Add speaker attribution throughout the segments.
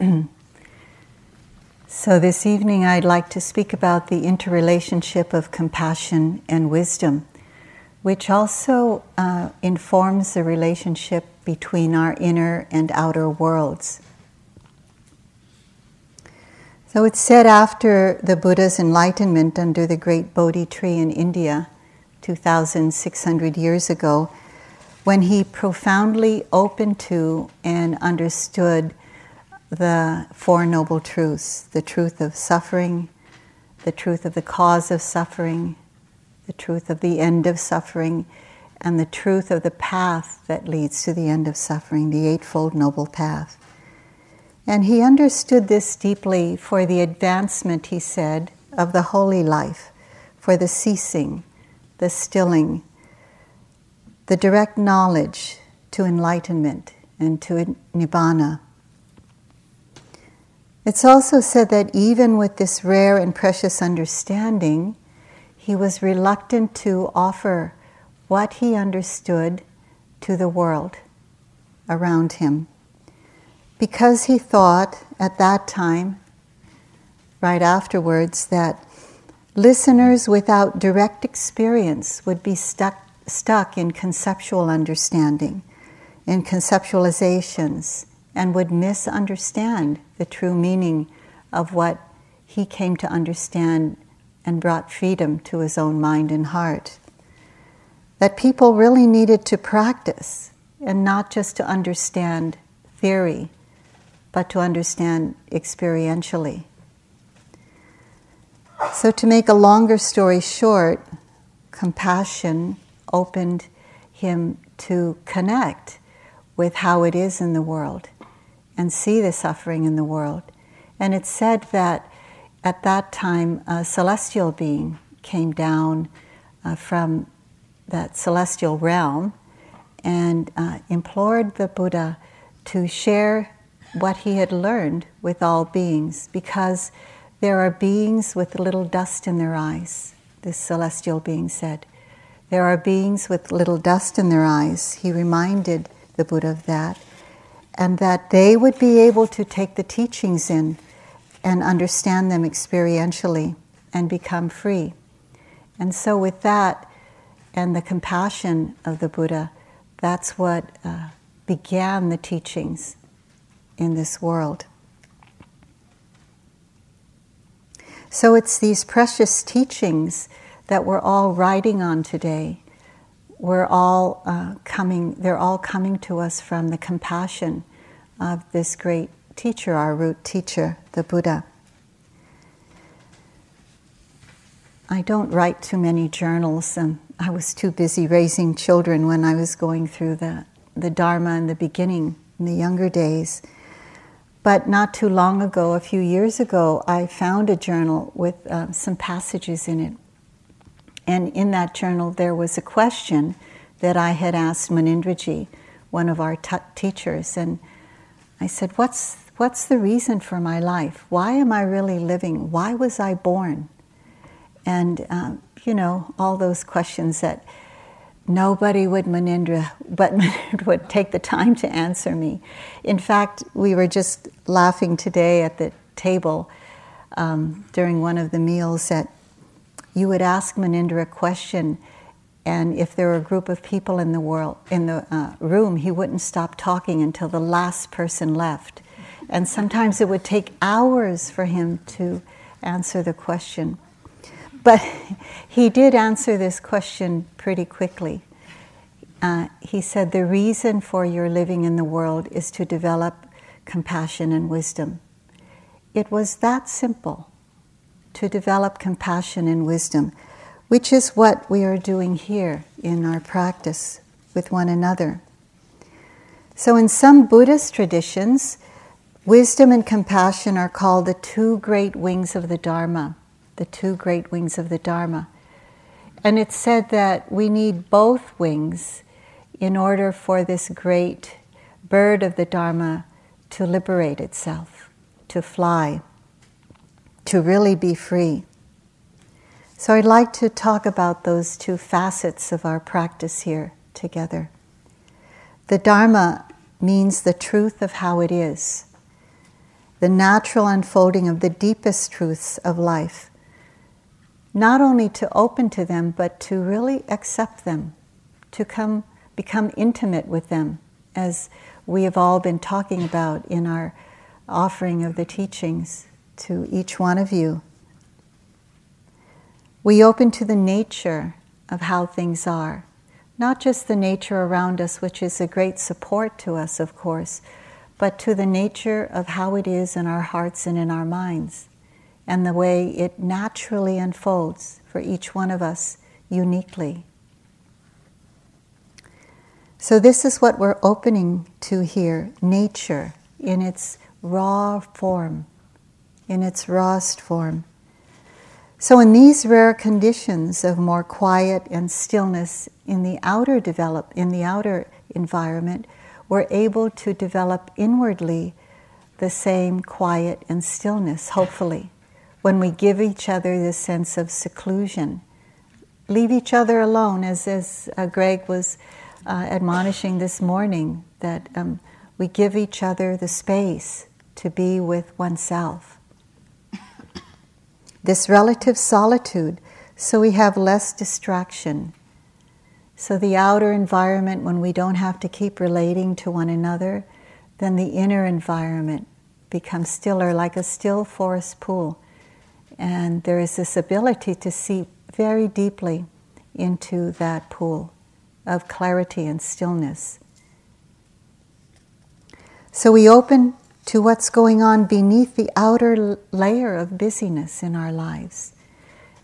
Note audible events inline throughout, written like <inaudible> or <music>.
Speaker 1: <clears throat> so, this evening I'd like to speak about the interrelationship of compassion and wisdom, which also uh, informs the relationship between our inner and outer worlds. So, it's said after the Buddha's enlightenment under the great Bodhi tree in India 2,600 years ago when he profoundly opened to and understood the Four Noble Truths the truth of suffering, the truth of the cause of suffering, the truth of the end of suffering, and the truth of the path that leads to the end of suffering, the Eightfold Noble Path. And he understood this deeply for the advancement, he said, of the holy life, for the ceasing, the stilling, the direct knowledge to enlightenment and to nibbana. It's also said that even with this rare and precious understanding, he was reluctant to offer what he understood to the world around him. Because he thought at that time, right afterwards, that listeners without direct experience would be stuck stuck in conceptual understanding, in conceptualizations, and would misunderstand the true meaning of what he came to understand and brought freedom to his own mind and heart. That people really needed to practice and not just to understand theory, but to understand experientially. So, to make a longer story short, compassion opened him to connect with how it is in the world and see the suffering in the world. And it's said that at that time, a celestial being came down uh, from that celestial realm and uh, implored the Buddha to share what he had learned with all beings because there are beings with little dust in their eyes, this celestial being said. There are beings with little dust in their eyes. He reminded the Buddha of that. And that they would be able to take the teachings in and understand them experientially and become free. And so, with that and the compassion of the Buddha, that's what uh, began the teachings in this world. So, it's these precious teachings that we're all riding on today. We're all uh, coming, they're all coming to us from the compassion of this great teacher, our root teacher, the Buddha. I don't write too many journals, and I was too busy raising children when I was going through the, the Dharma in the beginning, in the younger days. But not too long ago, a few years ago, I found a journal with uh, some passages in it and in that journal, there was a question that I had asked Munindraji, one of our t- teachers. And I said, what's, what's the reason for my life? Why am I really living? Why was I born? And, um, you know, all those questions that nobody would Munindra, but Munindra <laughs> would take the time to answer me. In fact, we were just laughing today at the table um, during one of the meals that you would ask Munindra a question, and if there were a group of people in the world in the uh, room, he wouldn't stop talking until the last person left. And sometimes it would take hours for him to answer the question. But <laughs> he did answer this question pretty quickly. Uh, he said, The reason for your living in the world is to develop compassion and wisdom. It was that simple to develop compassion and wisdom, which is what we are doing here in our practice with one another. So, in some Buddhist traditions, wisdom and compassion are called the two great wings of the Dharma, the two great wings of the Dharma. And it's said that we need both wings in order for this great bird of the Dharma to liberate itself, to fly to really be free. So I'd like to talk about those two facets of our practice here together. The Dharma means the truth of how it is. the natural unfolding of the deepest truths of life. Not only to open to them, but to really accept them, to come, become intimate with them, as we have all been talking about in our offering of the teachings to each one of you. We open to the nature of how things are, not just the nature around us, which is a great support to us, of course, but to the nature of how it is in our hearts and in our minds, and the way it naturally unfolds for each one of us uniquely. So, this is what we're opening to here nature in its raw form, in its rawest form. So, in these rare conditions of more quiet and stillness in the outer develop in the outer environment, we're able to develop inwardly the same quiet and stillness, hopefully, when we give each other this sense of seclusion. Leave each other alone, as, as uh, Greg was uh, admonishing this morning, that um, we give each other the space to be with oneself. This relative solitude, so we have less distraction. So, the outer environment, when we don't have to keep relating to one another, then the inner environment becomes stiller, like a still forest pool. And there is this ability to see very deeply into that pool of clarity and stillness. So we open to what's going on beneath the outer layer of busyness in our lives.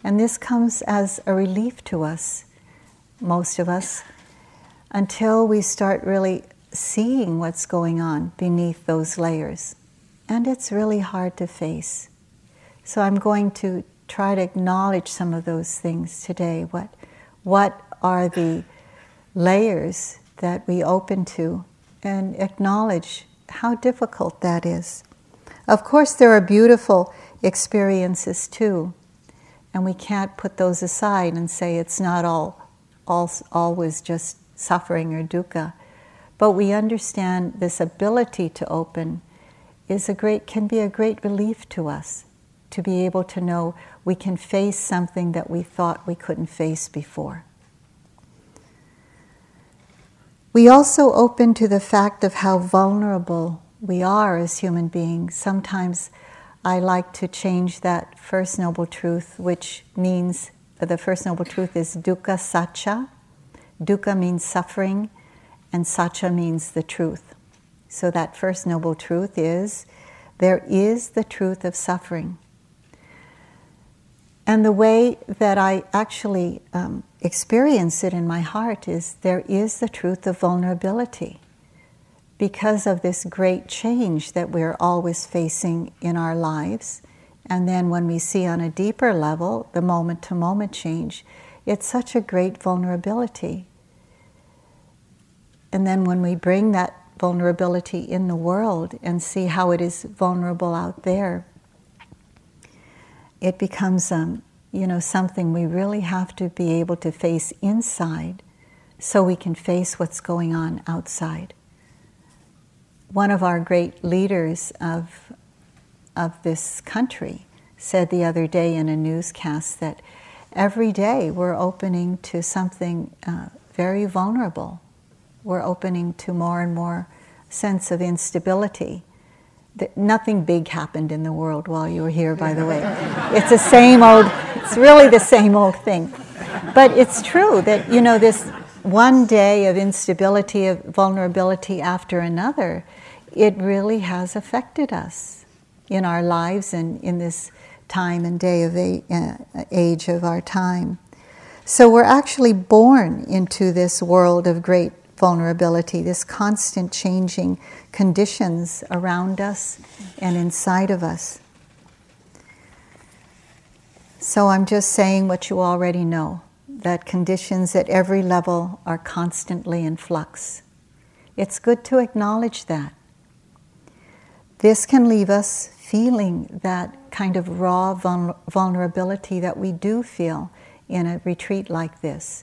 Speaker 1: And this comes as a relief to us, most of us, until we start really seeing what's going on beneath those layers. And it's really hard to face. So I'm going to try to acknowledge some of those things today. What, what are the layers that we open to and acknowledge how difficult that is. Of course, there are beautiful experiences too, and we can't put those aside and say it's not all, all always just suffering or dukkha. But we understand this ability to open is a great can be a great relief to us to be able to know we can face something that we thought we couldn't face before. We also open to the fact of how vulnerable we are as human beings. Sometimes I like to change that first noble truth, which means uh, the first noble truth is dukkha sacca. Dukkha means suffering, and sacca means the truth. So that first noble truth is there is the truth of suffering. And the way that I actually um, experience it in my heart is there is the truth of vulnerability. Because of this great change that we're always facing in our lives, and then when we see on a deeper level the moment to moment change, it's such a great vulnerability. And then when we bring that vulnerability in the world and see how it is vulnerable out there, it becomes um, you know something we really have to be able to face inside so we can face what's going on outside. One of our great leaders of, of this country said the other day in a newscast that every day we're opening to something uh, very vulnerable. We're opening to more and more sense of instability nothing big happened in the world while you were here, by the way. <laughs> It's the same old, it's really the same old thing. But it's true that, you know, this one day of instability, of vulnerability after another, it really has affected us in our lives and in this time and day of uh, age of our time. So we're actually born into this world of great vulnerability, this constant changing conditions around us and inside of us. So I'm just saying what you already know that conditions at every level are constantly in flux. It's good to acknowledge that. This can leave us feeling that kind of raw vulnerability that we do feel in a retreat like this.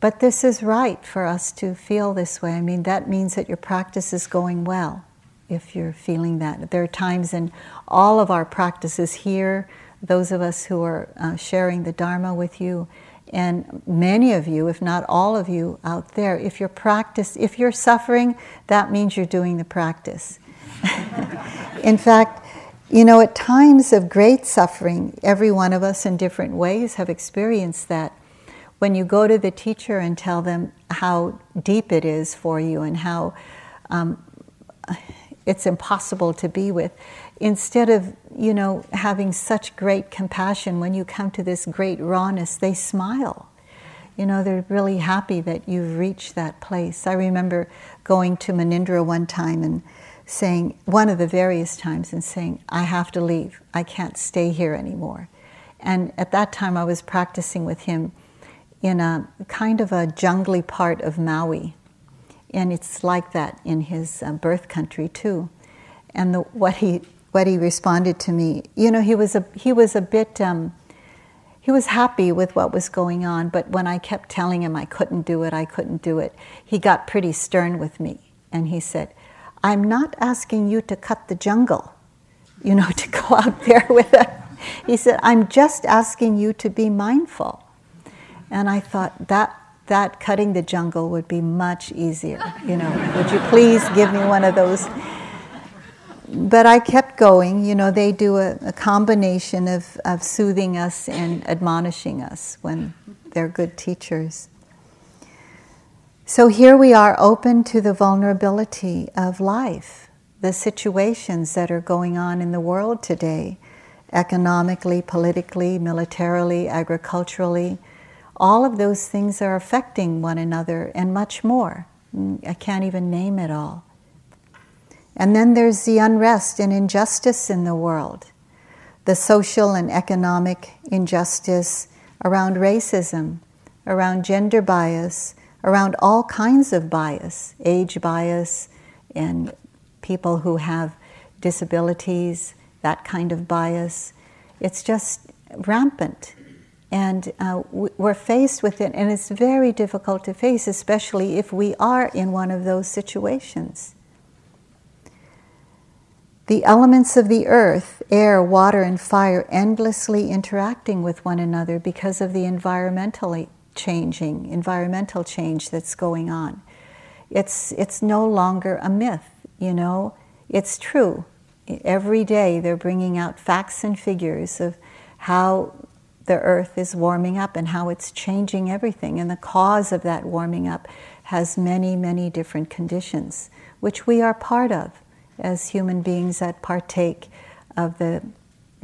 Speaker 1: But this is right for us to feel this way. I mean, that means that your practice is going well. if you're feeling that. There are times in all of our practices here, those of us who are uh, sharing the Dharma with you, and many of you, if not all of you out there, if you're practice, if you're suffering, that means you're doing the practice. <laughs> in fact, you know, at times of great suffering, every one of us in different ways have experienced that. When you go to the teacher and tell them how deep it is for you and how um, it's impossible to be with, instead of, you know, having such great compassion, when you come to this great rawness, they smile. You know, they're really happy that you've reached that place. I remember going to Munindra one time and saying, one of the various times, and saying, I have to leave. I can't stay here anymore. And at that time, I was practicing with him in a kind of a jungly part of Maui. And it's like that in his uh, birth country, too. And the, what, he, what he responded to me, you know, he was a, he was a bit, um, he was happy with what was going on, but when I kept telling him I couldn't do it, I couldn't do it, he got pretty stern with me. And he said, I'm not asking you to cut the jungle, you know, <laughs> to go out there with it. He said, I'm just asking you to be mindful. And I thought that that cutting the jungle would be much easier. You know, would you please give me one of those? But I kept going. You know, they do a, a combination of, of soothing us and admonishing us when they're good teachers. So here we are open to the vulnerability of life, the situations that are going on in the world today, economically, politically, militarily, agriculturally. All of those things are affecting one another and much more. Mm, I can't even name it all. And then there's the unrest and injustice in the world, the social and economic injustice around racism, around gender bias around all kinds of bias age bias and people who have disabilities, that kind of bias. It's just rampant. And uh, we're faced with it, and it's very difficult to face, especially if we are in one of those situations. The elements of the earth, air, water, and fire, endlessly interacting with one another because of the environmentally changing, environmental change that's going on. It's, it's no longer a myth, you know, it's true. Every day they're bringing out facts and figures of how the earth is warming up and how it's changing everything. And the cause of that warming up has many, many different conditions, which we are part of as human beings that partake of the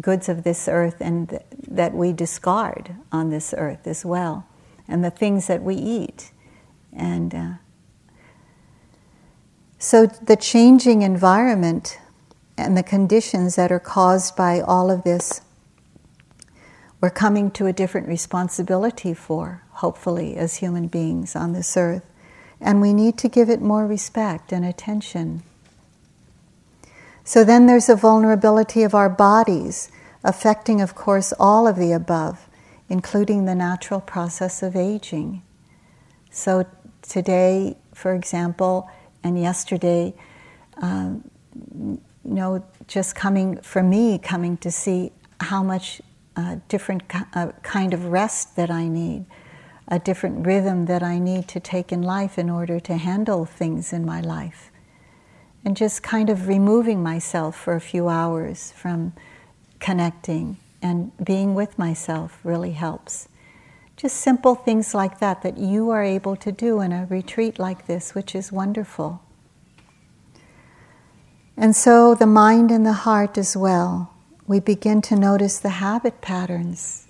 Speaker 1: goods of this earth and th- that we discard on this earth as well and the things that we eat. And uh, so the changing environment and the conditions that are caused by all of this, we're coming to a different responsibility for, hopefully, as human beings on this earth. And we need to give it more respect and attention. So then there's a vulnerability of our bodies, affecting, of course, all of the above including the natural process of aging. So, today, for example, and yesterday, um, you know, just coming for me, coming to see how much uh, different kind of rest that I need, a different rhythm that I need to take in life in order to handle things in my life. And just kind of removing myself for a few hours from connecting and being with myself really helps. Just simple things like that that you are able to do in a retreat like this, which is wonderful. And so the mind and the heart as well, we begin to notice the habit patterns,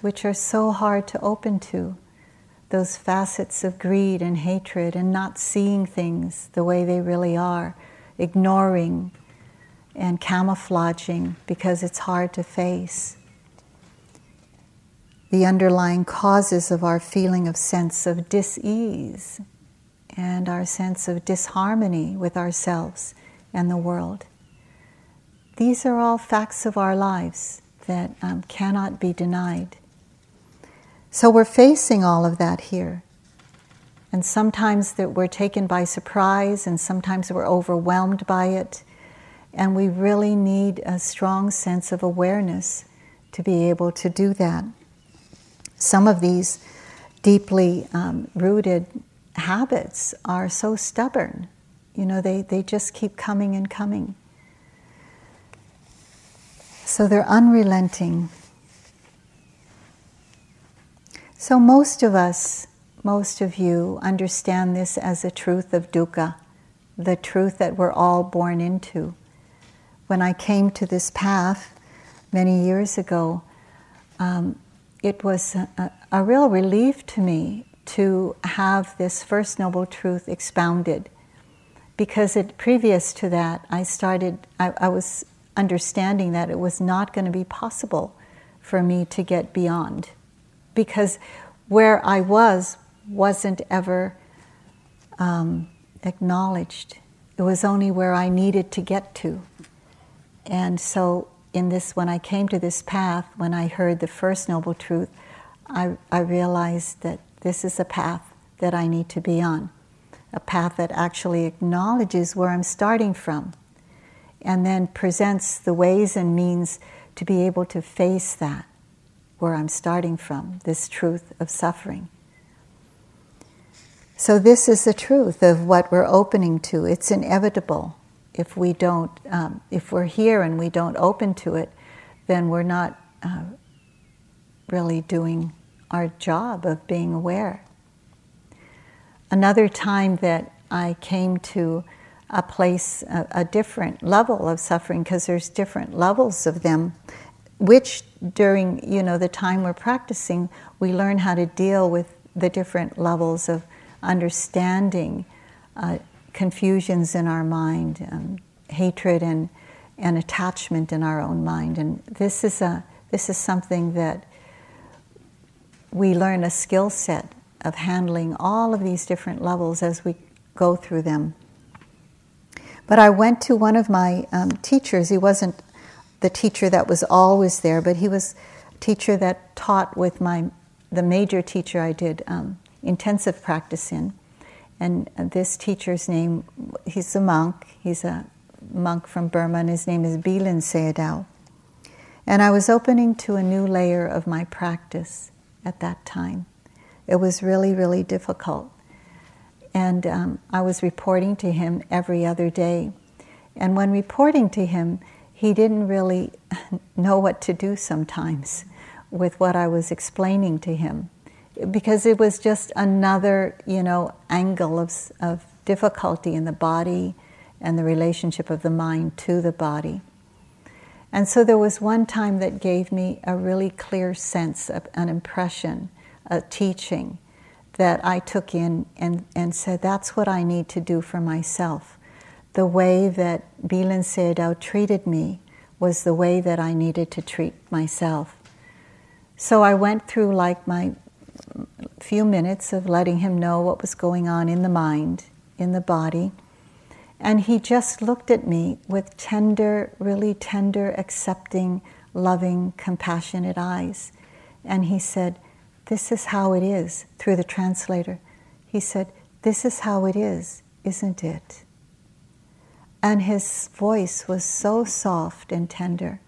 Speaker 1: which are so hard to open to. Those facets of greed and hatred and not seeing things the way they really are, ignoring and camouflaging because it's hard to face the underlying causes of our feeling of sense of dis-ease and our sense of disharmony with ourselves and the world. These are all facts of our lives that um, cannot be denied. So we're facing all of that here. And sometimes that we're taken by surprise, and sometimes we're overwhelmed by it. And we really need a strong sense of awareness to be able to do that. Some of these deeply um, rooted habits are so stubborn. You know, they, they just keep coming and coming. So they're unrelenting. So most of us, most of you, understand this as a truth of dukkha, the truth that we're all born into when I came to this path many years ago, um, it was a, a, real relief to me to have this First Noble Truth expounded. Because it, previous to that, I started, I, I was understanding that it was not going to be possible for me to get beyond. Because where I was wasn't ever um, acknowledged. It was only where I needed to get to. And so, in this, when I came to this path, when I heard the first Noble Truth, I, I realized that this is a path that I need to be on, a path that actually acknowledges where I'm starting from, and then presents the ways and means to be able to face that, where I'm starting from, this truth of suffering. So, this is the truth of what we're opening to. It's inevitable if we don't, um, if we're here and we don't open to it, then we're not uh, really doing our job of being aware. Another time that I came to a place, a, a different level of suffering, because there's different levels of them, which during you know the time we're practicing, we learn how to deal with the different levels of understanding uh, confusions in our mind, um, hatred and, and attachment in our own mind. And this is, a, this is something that we learn a skill set of handling all of these different levels as we go through them. But I went to one of my um, teachers. He wasn't the teacher that was always there, but he was a teacher that taught with my the major teacher I did um, intensive practice in. And this teacher's name, he's a monk, he's a monk from Burma, and his name is Bilin Sayadaw. And I was opening to a new layer of my practice at that time. It was really, really difficult. And um, I was reporting to him every other day. And when reporting to him, he didn't really <laughs> know what to do sometimes with what I was explaining to him because it was just another, you know, angle of, of difficulty in the body and the relationship of the mind to the body. And so there was one time that gave me a really clear sense of an impression, a teaching that I took in and, and said, that's what I need to do for myself. The way that Bilin Sayadaw treated me was the way that I needed to treat myself. So I went through like my few minutes of letting him know what was going on in the mind, in the body. And he just looked at me with tender, really tender, accepting, loving, compassionate eyes. And he said, This is how it is, through the translator. He said, This is how it is, isn't it? And his voice was so soft and tender,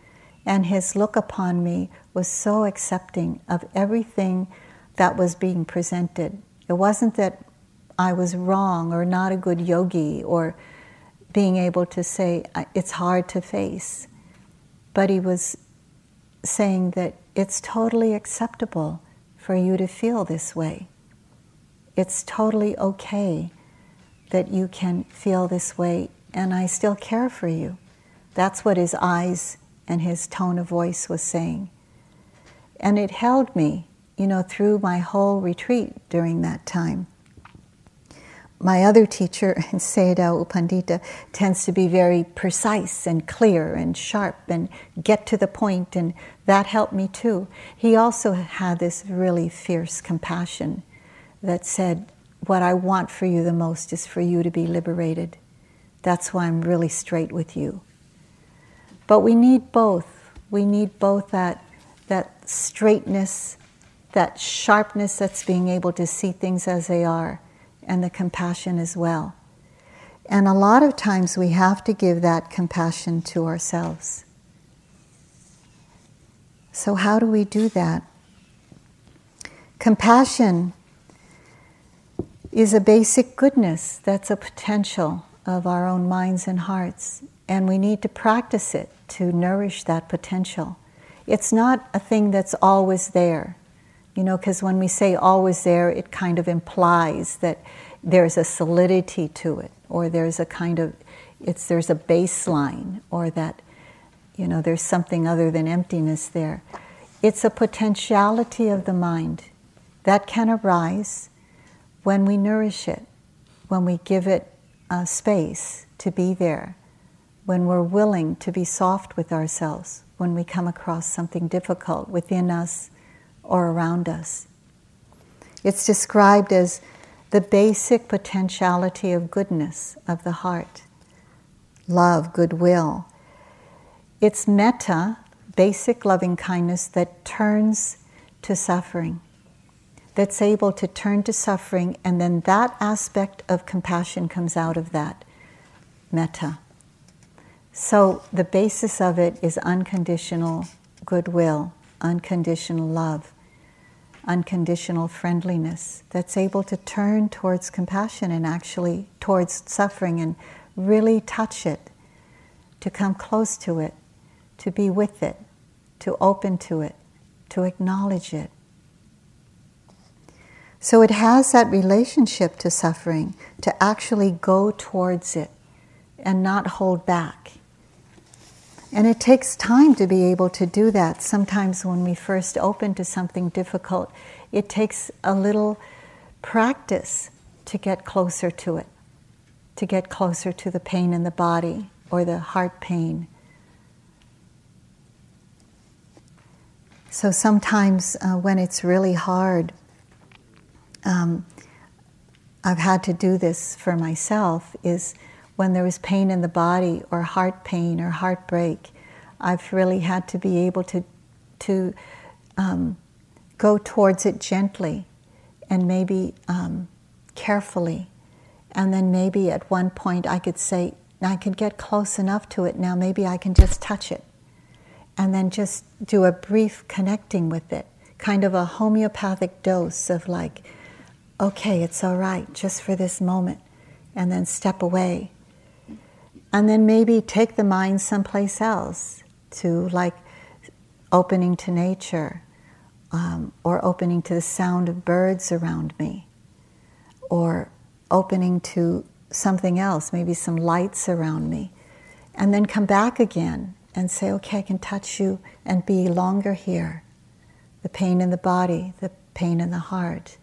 Speaker 1: and his look upon me was so accepting of everything that was being presented. It wasn't that I was wrong or not a good yogi or being able to say it's hard to face, but he was saying that it's totally acceptable for you to feel this way. It's totally okay that you can feel this way, and I still care for you. That's what his eyes and his tone of voice was saying. And it held me you know, through my whole retreat during that time. My other teacher, <laughs> Sayadaw U Pandita, tends to be very precise and clear and sharp and get to the point, and that helped me too. He also had this really fierce compassion that said, What I want for you the most is for you to be liberated. That's why I'm really straight with you. But we need both. We need both that, that straightness that sharpness that's being able to see things as they are, and the compassion as well. And a lot of times we have to give that compassion to ourselves. So, how do we do that? Compassion is a basic goodness, that's a potential of our own minds and hearts, and we need to practice it to nourish that potential. It's not a thing that's always there, you know, because when we say always there, it kind of implies that there's a solidity to it, or there's a kind of, it's, there's a baseline, or that, you know, there's something other than emptiness there. It's a potentiality of the mind that can arise when we nourish it, when we give it uh, space to be there, when we're willing to be soft with ourselves, when we come across something difficult within us or around us. It's described as the basic potentiality of goodness of the heart love, goodwill. It's metta, basic loving kindness, that turns to suffering that's able to turn to suffering, and then that aspect of compassion comes out of that metta. So the basis of it is unconditional goodwill, unconditional love, unconditional friendliness that's able to turn towards compassion and actually towards suffering and really touch it, to come close to it, to be with it, to open to it, to acknowledge it. So it has that relationship to suffering to actually go towards it and not hold back. And it takes time to be able to do that. Sometimes when we first open to something difficult, it takes a little practice to get closer to it, to get closer to the pain in the body or the heart pain. So sometimes uh, when it's really hard, um, I've had to do this for myself is when there was pain in the body or heart pain or heartbreak, I've really had to be able to to um, go towards it gently and maybe um, carefully, and then maybe at one point I could say, I could get close enough to it now. Maybe I can just touch it, and then just do a brief connecting with it, kind of a homeopathic dose of like okay, it's all right just for this moment, and then step away. And then maybe take the mind someplace else to like opening to nature um, or opening to the sound of birds around me or opening to something else, maybe some lights around me. And then come back again and say, okay, I can touch you and be longer here. The pain in the body, the pain in the heart.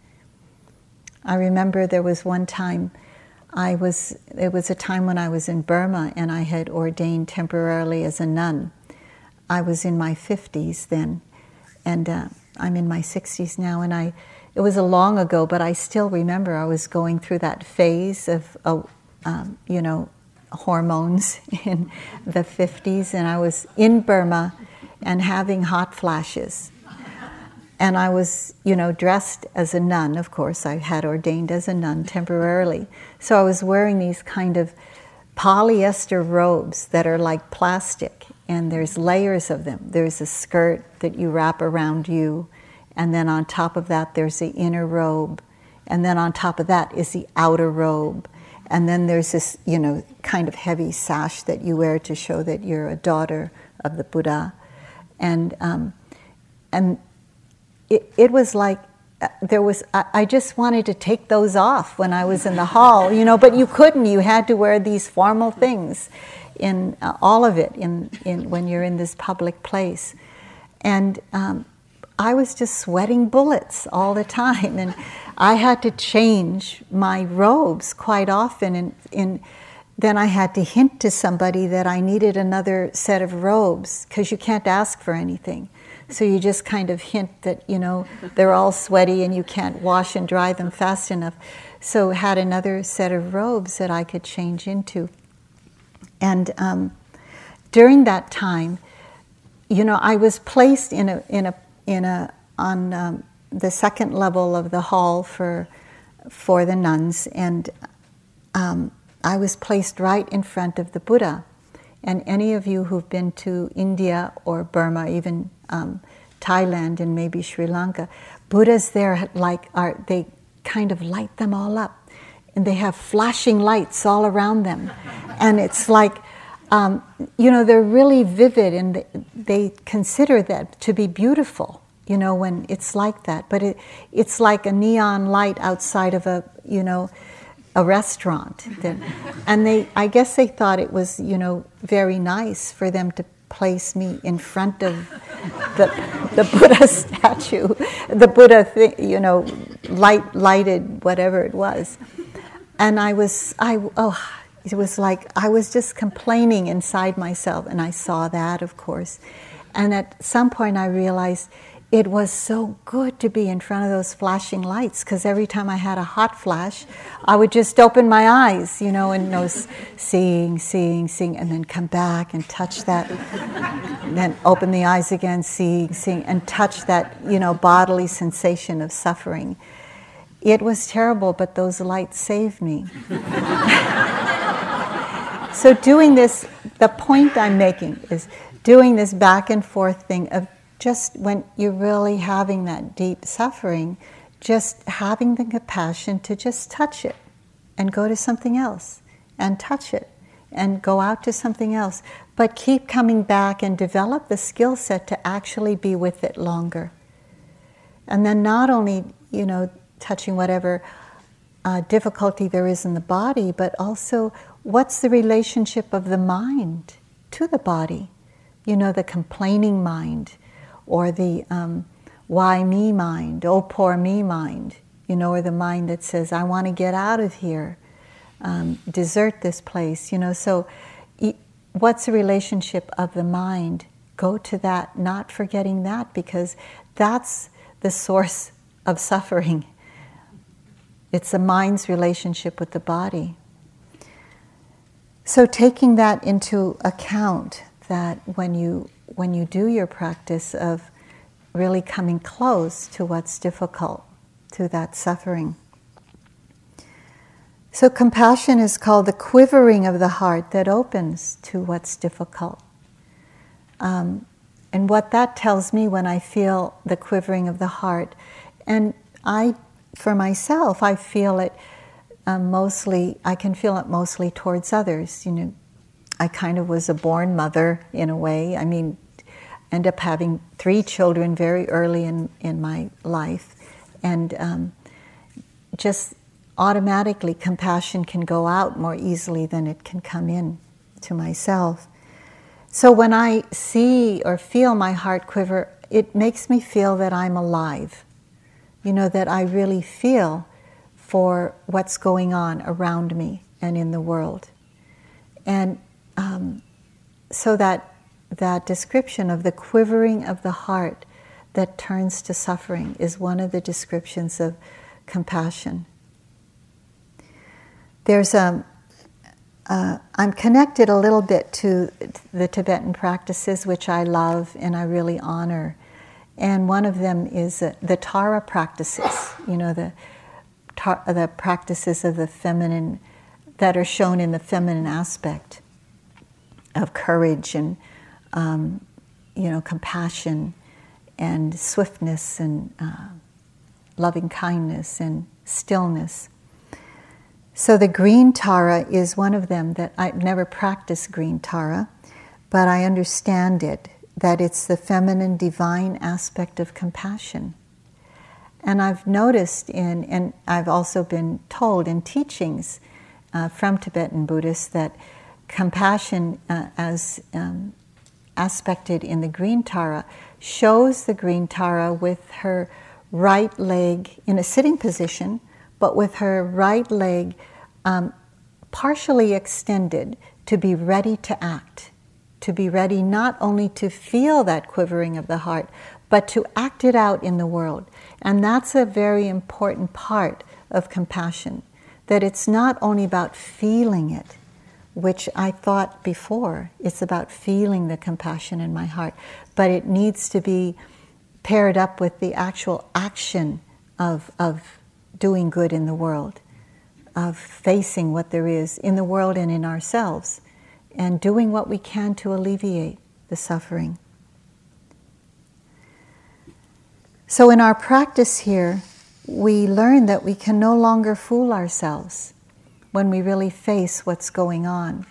Speaker 1: I remember there was one time I was, it was a time when I was in Burma and I had ordained temporarily as a nun. I was in my 50s then, and uh, I'm in my 60s now, and I, it was a long ago, but I still remember I was going through that phase of, uh, um, you know, hormones <laughs> in the 50s, and I was in Burma and having hot flashes and I was, you know, dressed as a nun, of course. I had ordained as a nun temporarily. So I was wearing these kind of polyester robes that are like plastic, and there's layers of them. There's a skirt that you wrap around you, and then on top of that, there's the inner robe, and then on top of that is the outer robe. And then there's this, you know, kind of heavy sash that you wear to show that you're a daughter of the Buddha. And, um, and it, it was like uh, there was I, just wanted to take those off when I was in the hall, you know, but you couldn't. You had to wear these formal things in uh, all of it in, in when you're in this public place. And um, I was just sweating bullets all the time, and I had to change my robes quite often. And in, then I had to hint to somebody that I needed another set of robes because you can't ask for anything. So you just kind of hint that, you know, they're all sweaty and you can't wash and dry them fast enough. So had another set of robes that I could change into. And um, during that time, you know, I was placed in a, in a, in a, on um, the second level of the hall for, for the nuns. And um, I was placed right in front of the Buddha. And any of you who've been to India or Burma, even um, Thailand and maybe Sri Lanka, Buddhas there like are they kind of light them all up, and they have flashing lights all around them, and it's like. Um, you know, they're really vivid and they, consider that to be beautiful you know, when it's like that. But it, it's like a neon light outside of a, you know, a restaurant. <laughs> and they, I guess they thought it was, you know, very nice for them to place me in front of the, the Buddha <laughs> statue, the Buddha, thing, you know, light, lighted, whatever it was. And I was, I, oh, it was like I was just complaining inside myself, and I saw that, of course. And at some point, I realized it was so good to be in front of those flashing lights because every time I had a hot flash, I would just open my eyes, you know, and those seeing, seeing, seeing, and then come back and touch that, and then open the eyes again, seeing, seeing, and touch that, you know, bodily sensation of suffering. It was terrible, but those lights saved me. <laughs> so, doing this, the point I'm making is doing this back and forth thing of just when you're really having that deep suffering, just having the compassion to just touch it and go to something else and touch it and go out to something else. But keep coming back and develop the skill set to actually be with it longer. And then not only, you know, touching whatever uh, difficulty there is in the body, but also what's the relationship of the mind to the body? You know, the complaining mind or the um, why me mind, oh poor me mind, you know, or the mind that says, I want to get out of here, um, desert this place, you know. So, what's the relationship of the mind? Go to that, not forgetting that, because that's the source of suffering. It's the mind's relationship with the body. So, taking that into account, that when you when you do your practice of really coming close to what's difficult, to that suffering. So, compassion is called the quivering of the heart that opens to what's difficult. Um, and what that tells me when I feel the quivering of the heart, and I, for myself, I feel it um, mostly, I can feel it mostly towards others. You know, I kind of was a born mother in a way. I mean, end up having three children very early in, in my life. And um, just automatically, compassion can go out more easily than it can come in to myself. So when I see or feel my heart quiver, it makes me feel that I'm alive. You know, that I really feel for what's going on around me and in the world. And um, so that that description of the quivering of the heart that turns to suffering is one of the descriptions of compassion. There's a, um, uh, I'm connected a little bit to the Tibetan practices, which I love and I really honor. And one of them is uh, the Tara practices, you know, the, tar- the practices of the feminine that are shown in the feminine aspect of courage and um, you know, compassion and swiftness and uh, loving kindness and stillness. So the green Tara is one of them that I've never practiced green Tara, but I understand it that it's the feminine divine aspect of compassion. And I've noticed in, and I've also been told in teachings uh, from Tibetan Buddhists that compassion uh, as um, aspected in the green Tara shows the green Tara with her right leg in a sitting position, but with her right leg um, partially extended to be ready to act, to be ready not only to feel that quivering of the heart, but to act it out in the world. And that's a very important part of compassion, that it's not only about feeling it, which I thought before. It's about feeling the compassion in my heart, but it needs to be paired up with the actual action of, of doing good in the world. of facing what there is in the world and in ourselves and doing what we can to alleviate the suffering. So, in our practice here, we learn that we can no longer fool ourselves when we really face what's going on.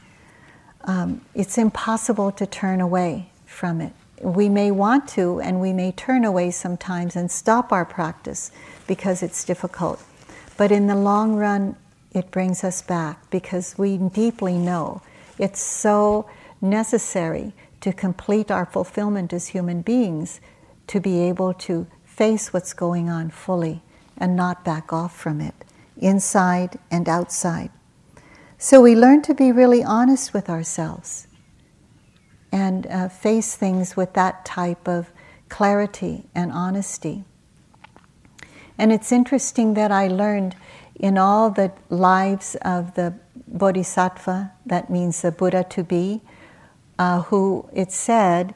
Speaker 1: Um, it's impossible to turn away from it. We may want to, and we may turn away sometimes and stop our practice because it's difficult. But in the long run, it brings us back because we deeply know it's so necessary to complete our fulfillment as human beings to be able to face what's going on fully and not back off from it, inside and outside. So we learn to be really honest with ourselves and uh, face things with that type of clarity and honesty. And it's interesting that I learned in all the lives of the Bodhisattva, that means the Buddha to be, uh, who it said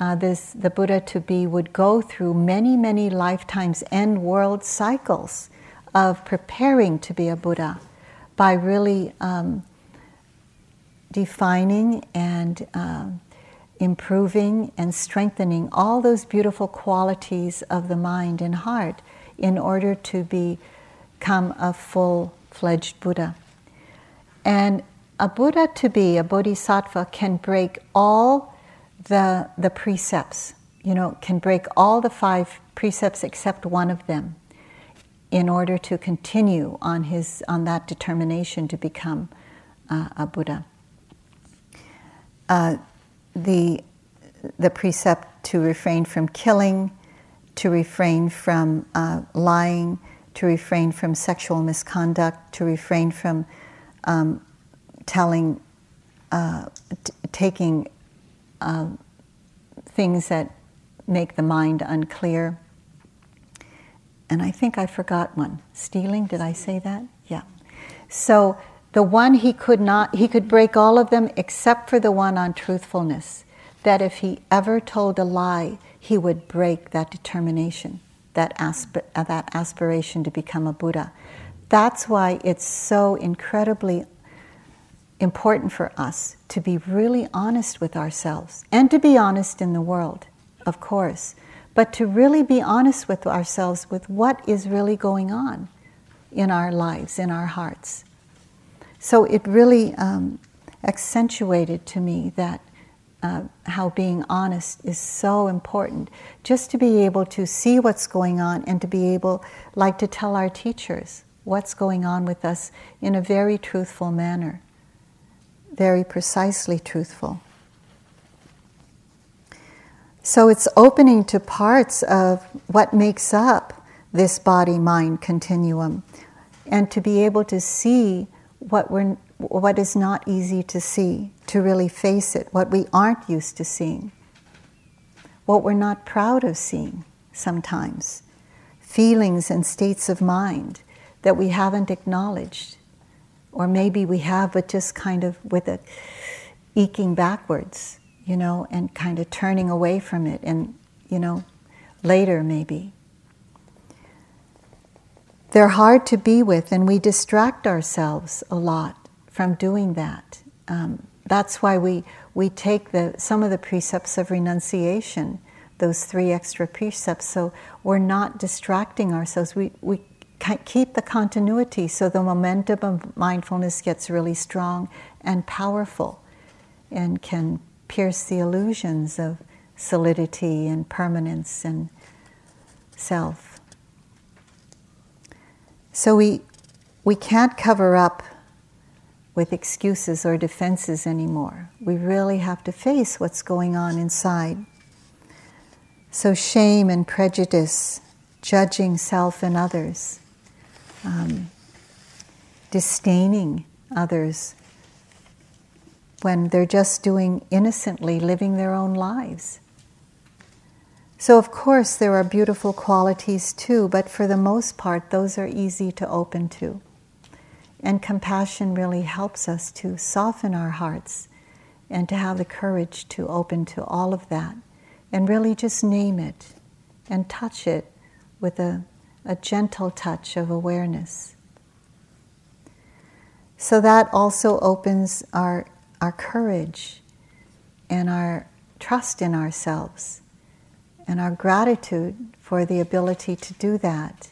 Speaker 1: uh, this, the Buddha to be would go through many, many lifetimes and world cycles of preparing to be a Buddha by really um, defining and um, improving and strengthening all those beautiful qualities of the mind and heart in order to become a full fledged Buddha. And a Buddha to be, a Bodhisattva, can break all the, the precepts, you know, can break all the five precepts except one of them in order to continue on, his, on that determination to become uh, a Buddha. Uh, the, the precept to refrain from killing, to refrain from uh, lying, to refrain from sexual misconduct, to refrain from um, telling, uh, t- taking uh, things that make the mind unclear. And I think I forgot one. Stealing, did I say that? Yeah. So the one he could not, he could break all of them except for the one on truthfulness. That if he ever told a lie, he would break that determination, that, asp- uh, that aspiration to become a Buddha. That's why it's so incredibly important for us to be really honest with ourselves and to be honest in the world, of course, but to really be honest with ourselves with what is really going on in our lives, in our hearts. So it really um, accentuated to me that uh, how being honest is so important. Just to be able to see what's going on and to be able, like to tell our teachers, what's going on with us in a very truthful manner, very precisely truthful. So it's opening to parts of what makes up this body mind continuum and to be able to see what we're what is not easy to see, to really face it, what we aren't used to seeing, what we're not proud of seeing sometimes, feelings and states of mind that we haven't acknowledged. Or maybe we have, but just kind of with it eking backwards, you know, and kind of turning away from it, and, you know, later maybe. They're hard to be with, and we distract ourselves a lot from doing that. Um, that's why we, we take the, some of the precepts of renunciation, those three extra precepts, so we're not distracting ourselves. We, we keep the continuity so the momentum of mindfulness gets really strong and powerful and can pierce the illusions of solidity and permanence and self. So we, we can't cover up with excuses or defenses anymore. We really have to face what's going on inside. So, shame and prejudice, judging self and others, um, disdaining others when they're just doing innocently, living their own lives. So, of course, there are beautiful qualities too, but for the most part, those are easy to open to. And compassion really helps us to soften our hearts and to have the courage to open to all of that and really just name it and touch it with a a gentle touch of awareness. So that also opens our, our courage and our trust in ourselves and our gratitude for the ability to do that.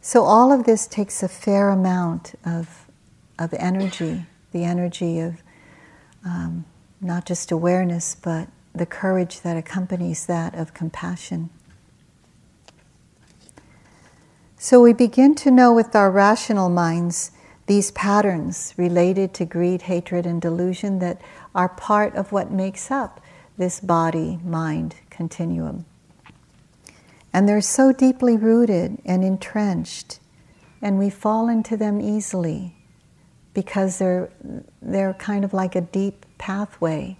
Speaker 1: So, all of this takes a fair amount of, of energy the energy of um, not just awareness, but the courage that accompanies that of compassion. So we begin to know with our rational minds these patterns related to greed, hatred, and delusion that are part of what makes up this body mind continuum. And they're so deeply rooted and entrenched, and we fall into them easily because they're, they're kind of like a deep pathway.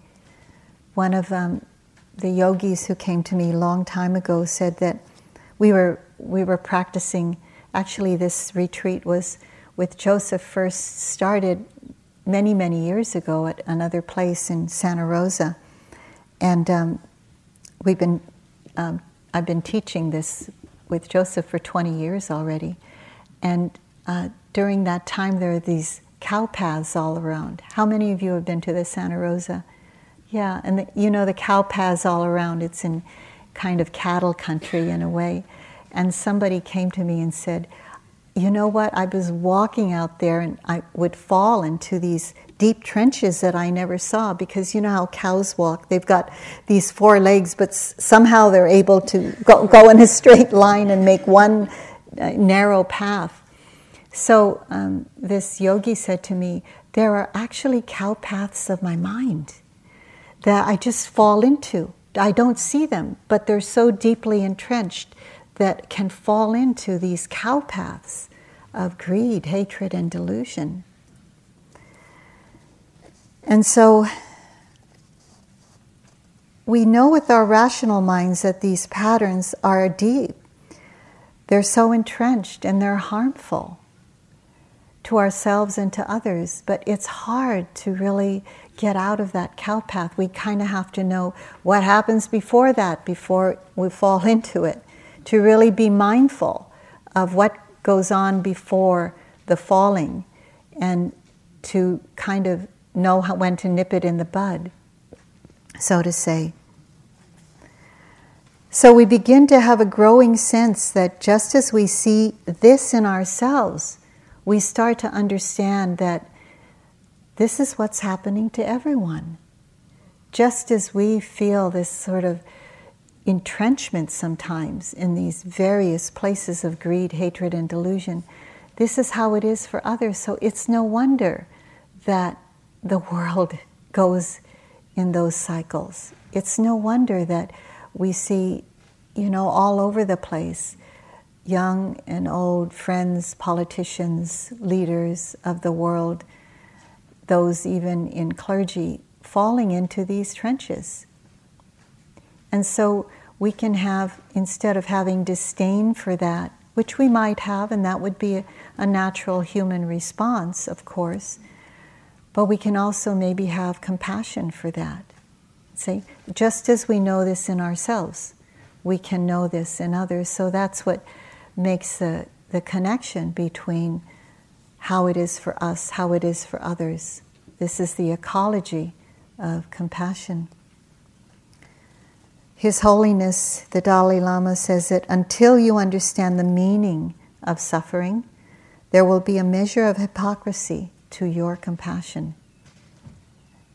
Speaker 1: One of um, the yogis who came to me a long time ago said that we were, we were practicing, actually, this retreat was with Joseph first started many, many years ago at another place in Santa Rosa. And um, we've been, um, I've been teaching this with Joseph for 20 years already. And uh, during that time, there are these cow paths all around. How many of you have been to the Santa Rosa? Yeah, and the, you know the cow paths all around. It's in kind of cattle country in a way. And somebody came to me and said, You know what? I was walking out there and I would fall into these deep trenches that I never saw because you know how cows walk. They've got these four legs, but somehow they're able to go, go in a straight line and make one uh, narrow path. So um, this yogi said to me, There are actually cow paths of my mind that I just fall into. I don't see them, but they're so deeply entrenched that can fall into these cow paths of greed, hatred, and delusion. And so we know with our rational minds that these patterns are deep. They're so entrenched and they're harmful to ourselves and to others, but it's hard to really get out of that cow path. We kind of have to know what happens before that, before we fall <laughs> into it, to really be mindful of what goes on before the falling and to kind of know how, when to nip it in the bud, so to say. So we begin to have a growing sense that just as we see this in ourselves, we start to understand that this is what's happening to everyone. Just as we feel this sort of entrenchment sometimes in these various places of greed, hatred, and delusion, this is how it is for others. So it's no wonder that the <laughs> world goes in those cycles. It's no wonder that we see, you know, all over the place young and old, friends, politicians, leaders of the world, those even in clergy, falling into these trenches. And so we can have, instead of having disdain for that, which we might have, and that would be a, natural human response, of course, but we can also maybe have compassion for that. See, just as we know this in ourselves, we can know this in others. So that's what makes the, the connection between how it is for us, how it is for others. This is the ecology of compassion. His Holiness, the Dalai Lama, says that until you understand the meaning of suffering, there will be a measure of hypocrisy to your compassion.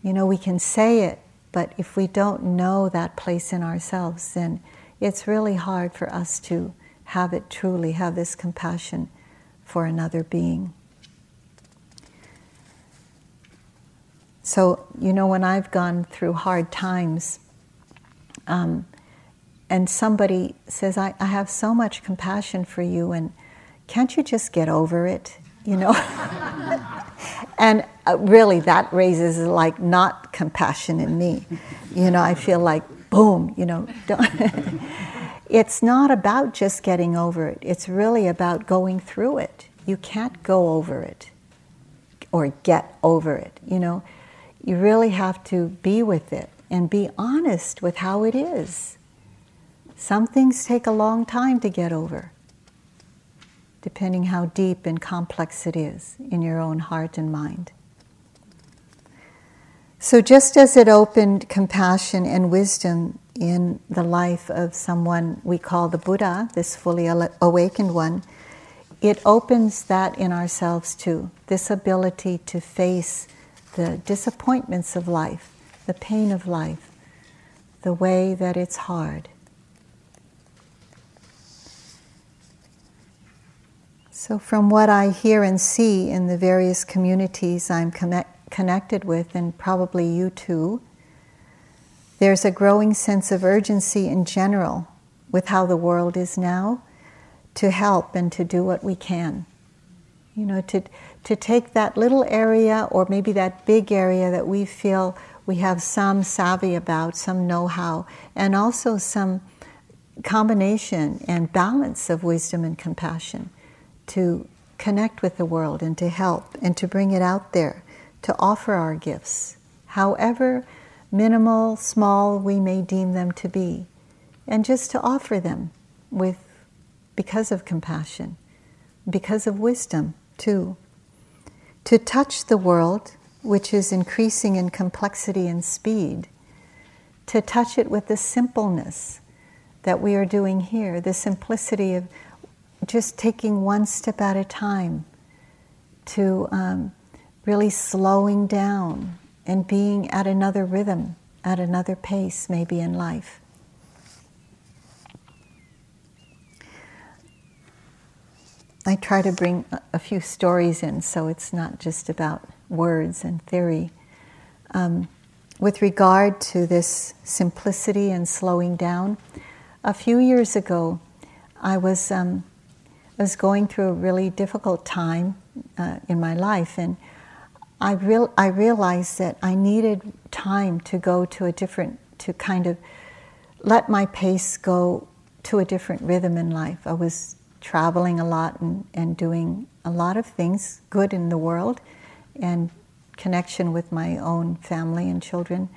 Speaker 1: You know, we can say it, but if we don't know that place in ourselves, then it's really hard for us to have it truly, have this compassion for another being. So, you know, when I've gone through hard times, um, and somebody says, I, I have so much compassion for you, and can't you just get over it? You know? <laughs> and uh, really, that raises like not compassion in me. You know, I feel like, boom, you know, <laughs> <laughs> it's not about just getting over it, it's really about going through it. You can't go over it or get over it, you know. You really have to be with it and be honest with how it is. Some things take a long time to get over. depending how deep and complex it is in your own heart and mind. So, just as it opened compassion and wisdom in the life of someone we call the Buddha, this fully awakened one, it opens that in ourselves too this ability to face the disappointments of life, the pain of life, the way that it's hard. So, from what I hear and see in the various communities I'm connect- connected with, and probably you too, there's a growing sense of urgency in general with how the world is now to help and to do what we can. You know, to, to take that little area or maybe that big area that we feel we have some savvy about, some know how, and also some combination and balance of wisdom and compassion to connect with the world and to help and to bring it out there, to offer our gifts, however minimal, small we may deem them to be, and just to offer them with because of compassion, because of wisdom too. To touch the world, which is increasing in complexity and speed, to touch it with the simpleness that we are doing here, the simplicity of just taking one step at a time, to um, really slowing down and being at another rhythm, at another pace, maybe in life. I try to bring a few stories in so it's not just about words and theory. Um, with regard to this simplicity and slowing down, a few years ago, I was um, I was going through a really difficult time uh, in my life, and I, real, I realized that I needed time to go to a different, to kind of let my pace go to a different rhythm in life. I was traveling a lot and, and doing a lot of things good in the world and connection with my own family and children.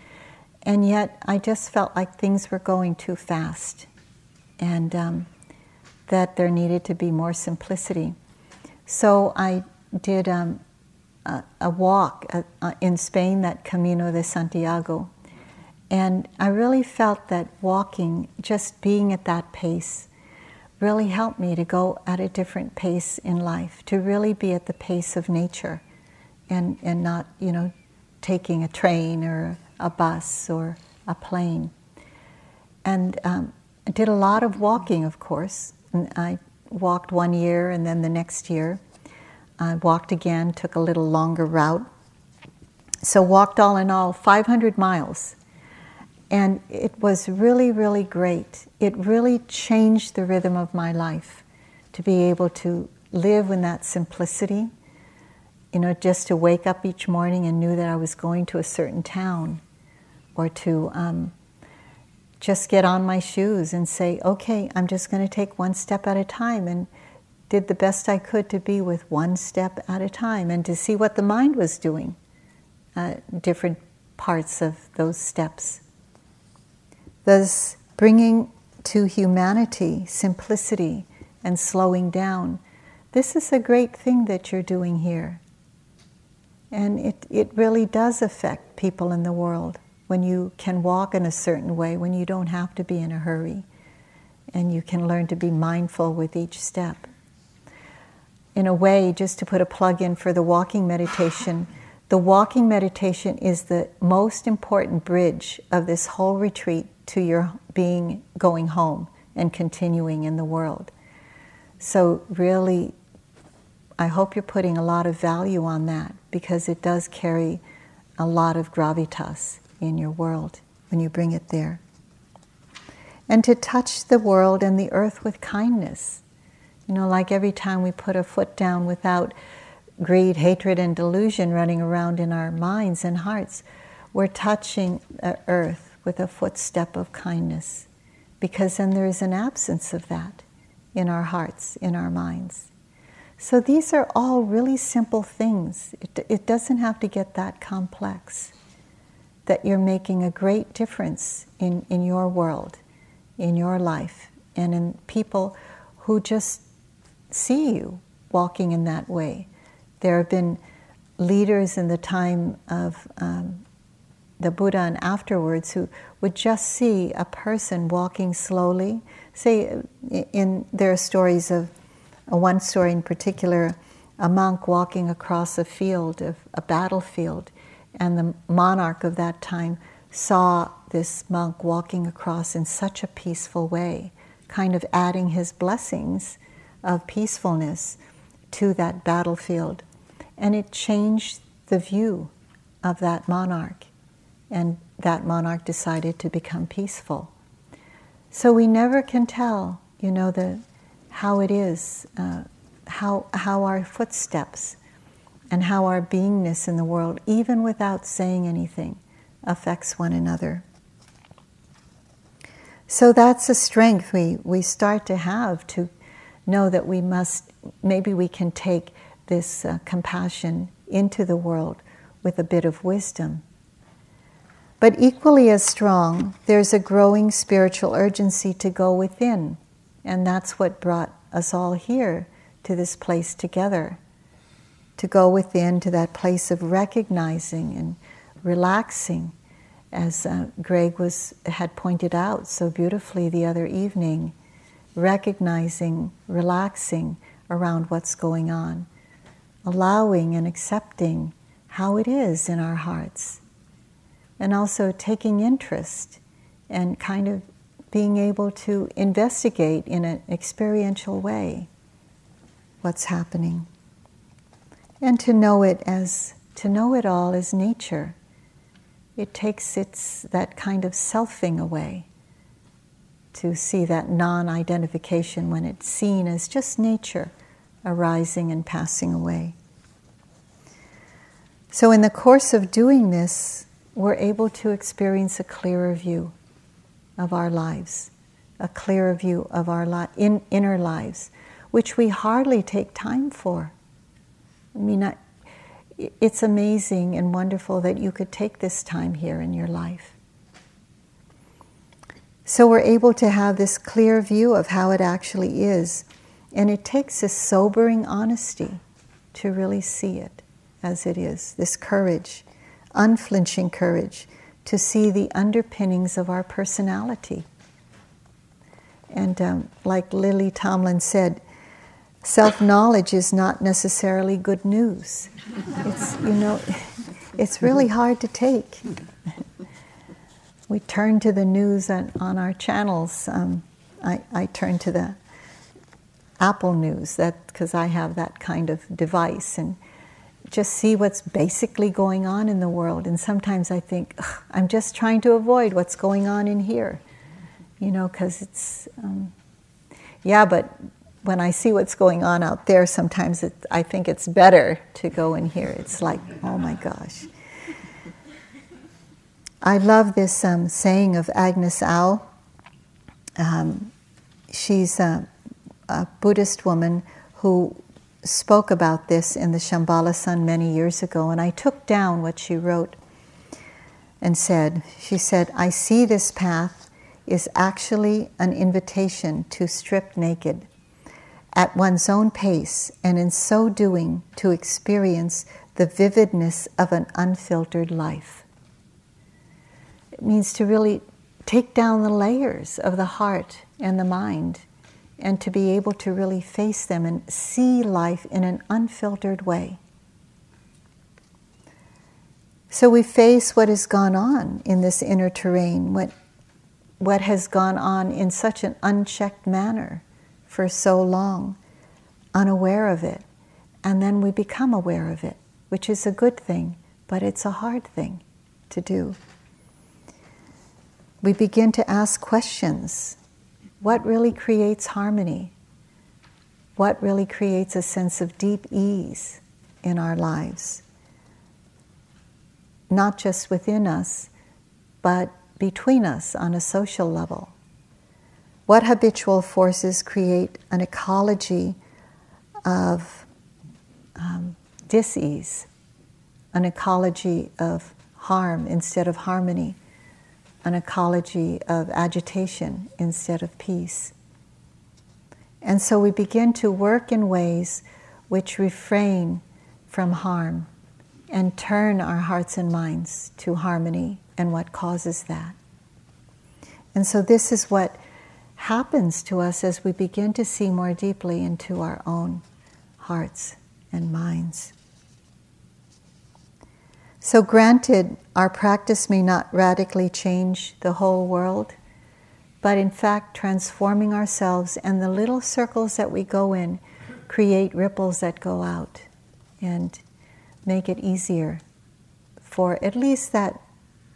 Speaker 1: And yet I just felt like things were going too fast. And um, that there needed to be more simplicity. So I did um, a, a, walk uh, uh, in Spain, that Camino de Santiago. And I really felt that walking, just being at that pace, really helped me to go at a different pace in life, to really be at the pace of nature and, and not, you know, taking a train or a bus or a plane. And um, I did a lot of walking, of course, I walked one year and then the next year. I walked again, took a little longer route. So, walked all in all 500 miles. And it was really, really great. It really changed the rhythm of my life to be able to live in that simplicity. You know, just to wake up each morning and knew that I was going to a certain town or to um, just get on my shoes and say, okay, I'm just going to take one step at a time, and did the best I could to be with one step at a time and to see what the mind was doing, uh, different parts of those steps. Thus, bringing to humanity simplicity and slowing down. This is a great thing that you're doing here. And it, it really does affect people in the world when you can walk in a certain way, when you don't have to be in a hurry, and you can learn to be mindful with each step. In a way, just to put a plug in for the walking meditation, the walking meditation is the most important bridge of this whole retreat to your being going home and continuing in the world. So, really, I hope you're putting a lot of value on that because it does carry a lot of gravitas in your world when you bring it there. And to touch the world and the earth with kindness. You know, like every time we put a foot down without greed, hatred, and delusion running around in our minds and hearts, we're touching the earth with a footstep of kindness. Because then there is an absence of that in our hearts, in our minds. So these are all really simple things. It, it doesn't have to get that complex that you're making a great difference in, in your world, in your life, and in people who just see you walking in that way. There have been leaders in the time of um, the Buddha and afterwards who would just see a person walking slowly. Say, in there are stories of one story in particular, a monk walking across a field of a battlefield, and the monarch of that time saw this monk walking across in such a peaceful way, kind of adding his blessings of peacefulness to that battlefield. And it changed the view of that monarch. And that monarch decided to become peaceful. So we never can tell, you know, the, how it is, uh, how, how our footsteps and how our beingness in the world, even without saying anything, affects one another. So that's a strength we, we start to have to know that we must, maybe we can take this uh, compassion into the world with a bit of wisdom. But equally as strong, there's a growing spiritual urgency to go within. And that's what brought us all here to this place together. To go within to that place of recognizing and relaxing, as uh, Greg was, had pointed out so beautifully the other evening, recognizing, relaxing around what's going on allowing and accepting how it is in our hearts, and also taking interest and kind of being able to investigate in an experiential way what's happening. And to know it as to know it all as nature. It takes its that kind of selfing away to see that non-identification when it's seen as just nature arising and passing away. So, in the course of doing this, we're able to experience a clearer view of our lives, a clearer view of our li- in, inner lives, which we hardly take time for. I mean, I, it's amazing and wonderful that you could take this time here in your life. So we're able to have this clear view of how it actually is. And it takes a sobering honesty to really see it as it is this courage, unflinching courage to see the underpinnings of our personality. And um, like Lily Tomlin said, self knowledge is not necessarily good news. It's, you know, <laughs> it's really hard to take. <laughs> We turn to the news on, on our channels. Um, I, I turn to the Apple News that because I have that kind of device and just see what's basically going on in the world. And sometimes I think, I'm just trying to avoid what's going on in here, you know, because it's, um, yeah, but when I see what's going on out there, sometimes it, I think it's better to go in here. It's like, oh my gosh. I love this um, saying of Agnes Au. Um, she's a, a Buddhist woman who spoke about this in the Shambhala Sun many years ago, and I took down what she wrote and said, She said, I see this path is actually an invitation to strip naked at one's own pace, and in so doing, to experience the vividness of an unfiltered life. It means to really take down the layers of the heart and the mind and to be able to really face them and see life in an unfiltered way. So we face what has gone on in this inner terrain, what, what has gone on in such an unchecked manner for so long, unaware of it. And then we become aware of it, which is a good thing, but it's a hard thing to do. We begin to ask questions what really creates harmony? What really creates a sense of deep ease in our lives? Not just within us, but between us on a social level. What habitual forces create an ecology of um, dis-ease, an ecology of harm instead of harmony? An ecology of agitation instead of peace. And so we begin to work in ways which refrain from harm and turn our hearts and minds to harmony and what causes that. And so, this is what happens to us as we begin to see more deeply into our own hearts and minds. So, granted, our practice may not radically change the whole world, but in fact, transforming ourselves and the little circles that we go in create ripples that go out and make it easier for at least that,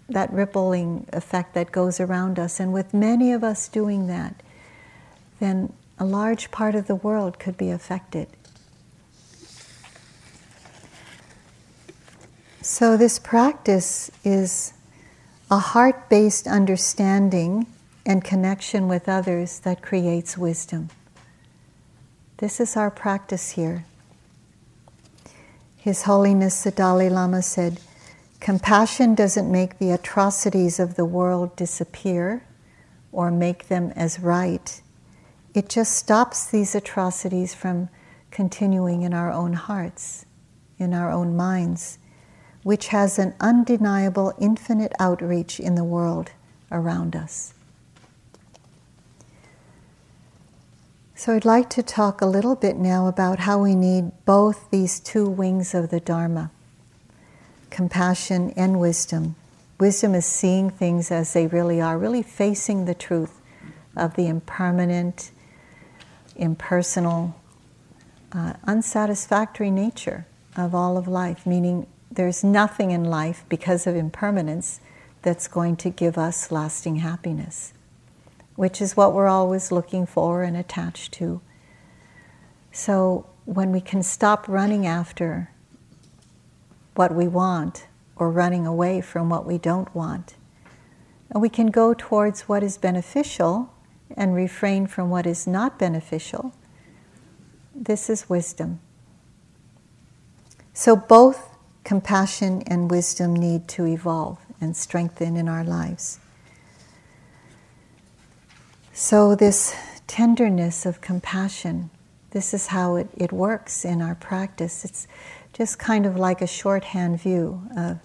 Speaker 1: that rippling effect that goes around us. And with many of us doing that, then a large part of the world could be affected. So, this practice is a heart based understanding and connection with others that creates wisdom. This is our practice here. His Holiness the Dalai Lama said, Compassion doesn't make the atrocities of the world disappear or make them as right. It just stops these atrocities from continuing in our own hearts, in our own minds, which has an undeniable infinite outreach in the world around us. So, I'd like to talk a little bit now about how we need both these two wings of the Dharma compassion and wisdom. Wisdom is seeing things as they really are, really facing the truth of the impermanent, impersonal, uh, unsatisfactory nature of all of life, meaning there's nothing in life because of impermanence that's going to give us lasting happiness which is what we're always looking for and attached to. So when we can stop running after what we want or running away from what we don't want, and we can go towards what is beneficial and refrain from what is not beneficial, this is wisdom. So both compassion and wisdom need to evolve and strengthen in our lives. So, this tenderness of compassion, this is how it, it works in our practice. It's just kind of like a shorthand view of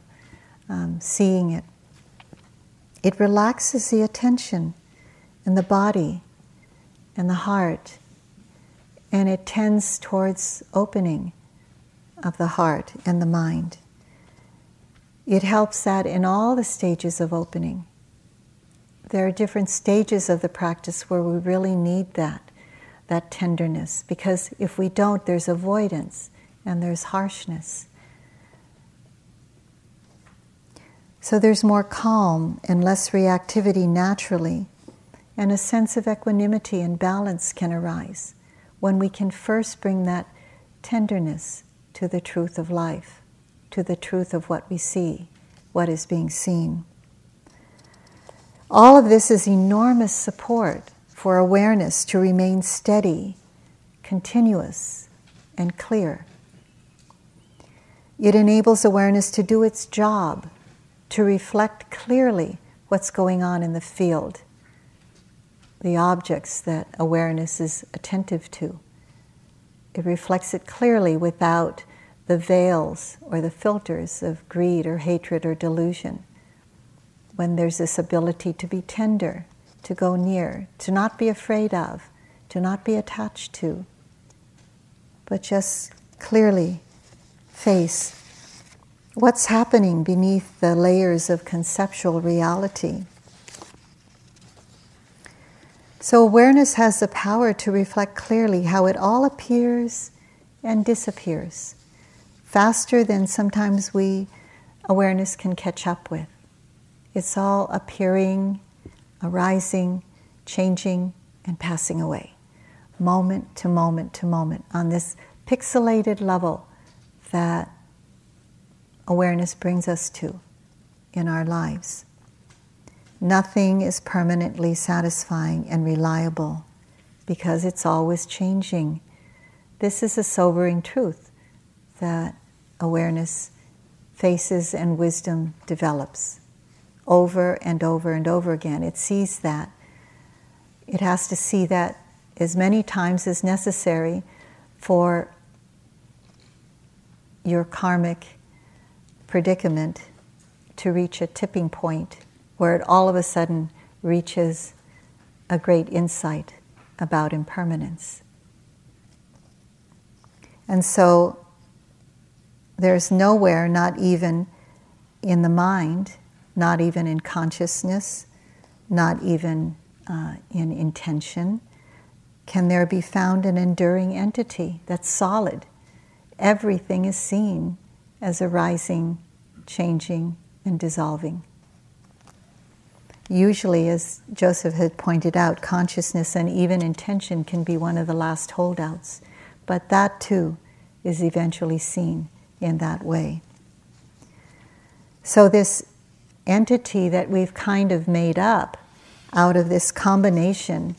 Speaker 1: um, seeing it. It relaxes the attention and the body and the heart, and it tends towards opening of the heart and the mind. It helps that in all the stages of opening there are different stages of the practice where we really need that, that tenderness, because if we don't, there's avoidance and there's harshness. So there's more calm and less reactivity naturally, and a sense of equanimity and balance can arise when we can first bring that tenderness to the truth of life, to the truth of what we see, what is being seen. All of this is enormous support for awareness to remain steady, continuous, and clear. It enables awareness to do its job, to reflect clearly what's going on in the field, the objects that awareness is attentive to. It reflects it clearly without the veils or the filters of greed or hatred or delusion when there's this ability to be tender, to go near, to not be afraid of, to not be attached to, but just clearly face what's happening beneath the layers of conceptual reality. So, awareness has the power to reflect clearly how it all appears and disappears faster than sometimes we awareness can catch up with. It's all appearing, arising, changing, and passing away, moment to moment to moment, on this pixelated level that awareness brings us to in our lives. Nothing is permanently satisfying and reliable because it's always changing. This is a sobering truth that awareness faces and wisdom develops over and over and over again. It sees that. It has to see that as many times as necessary for your karmic predicament to reach a tipping point where it all of a sudden reaches a great insight about impermanence. And so there's nowhere, not even in the mind, not even in consciousness, not even uh, in intention, can there be found an enduring entity that's solid. Everything is seen as arising, changing, and dissolving. Usually, as Joseph had pointed out, consciousness and even intention can be one of the last holdouts, but that too is eventually seen in that way. So, this entity that we've kind of made up out of this combination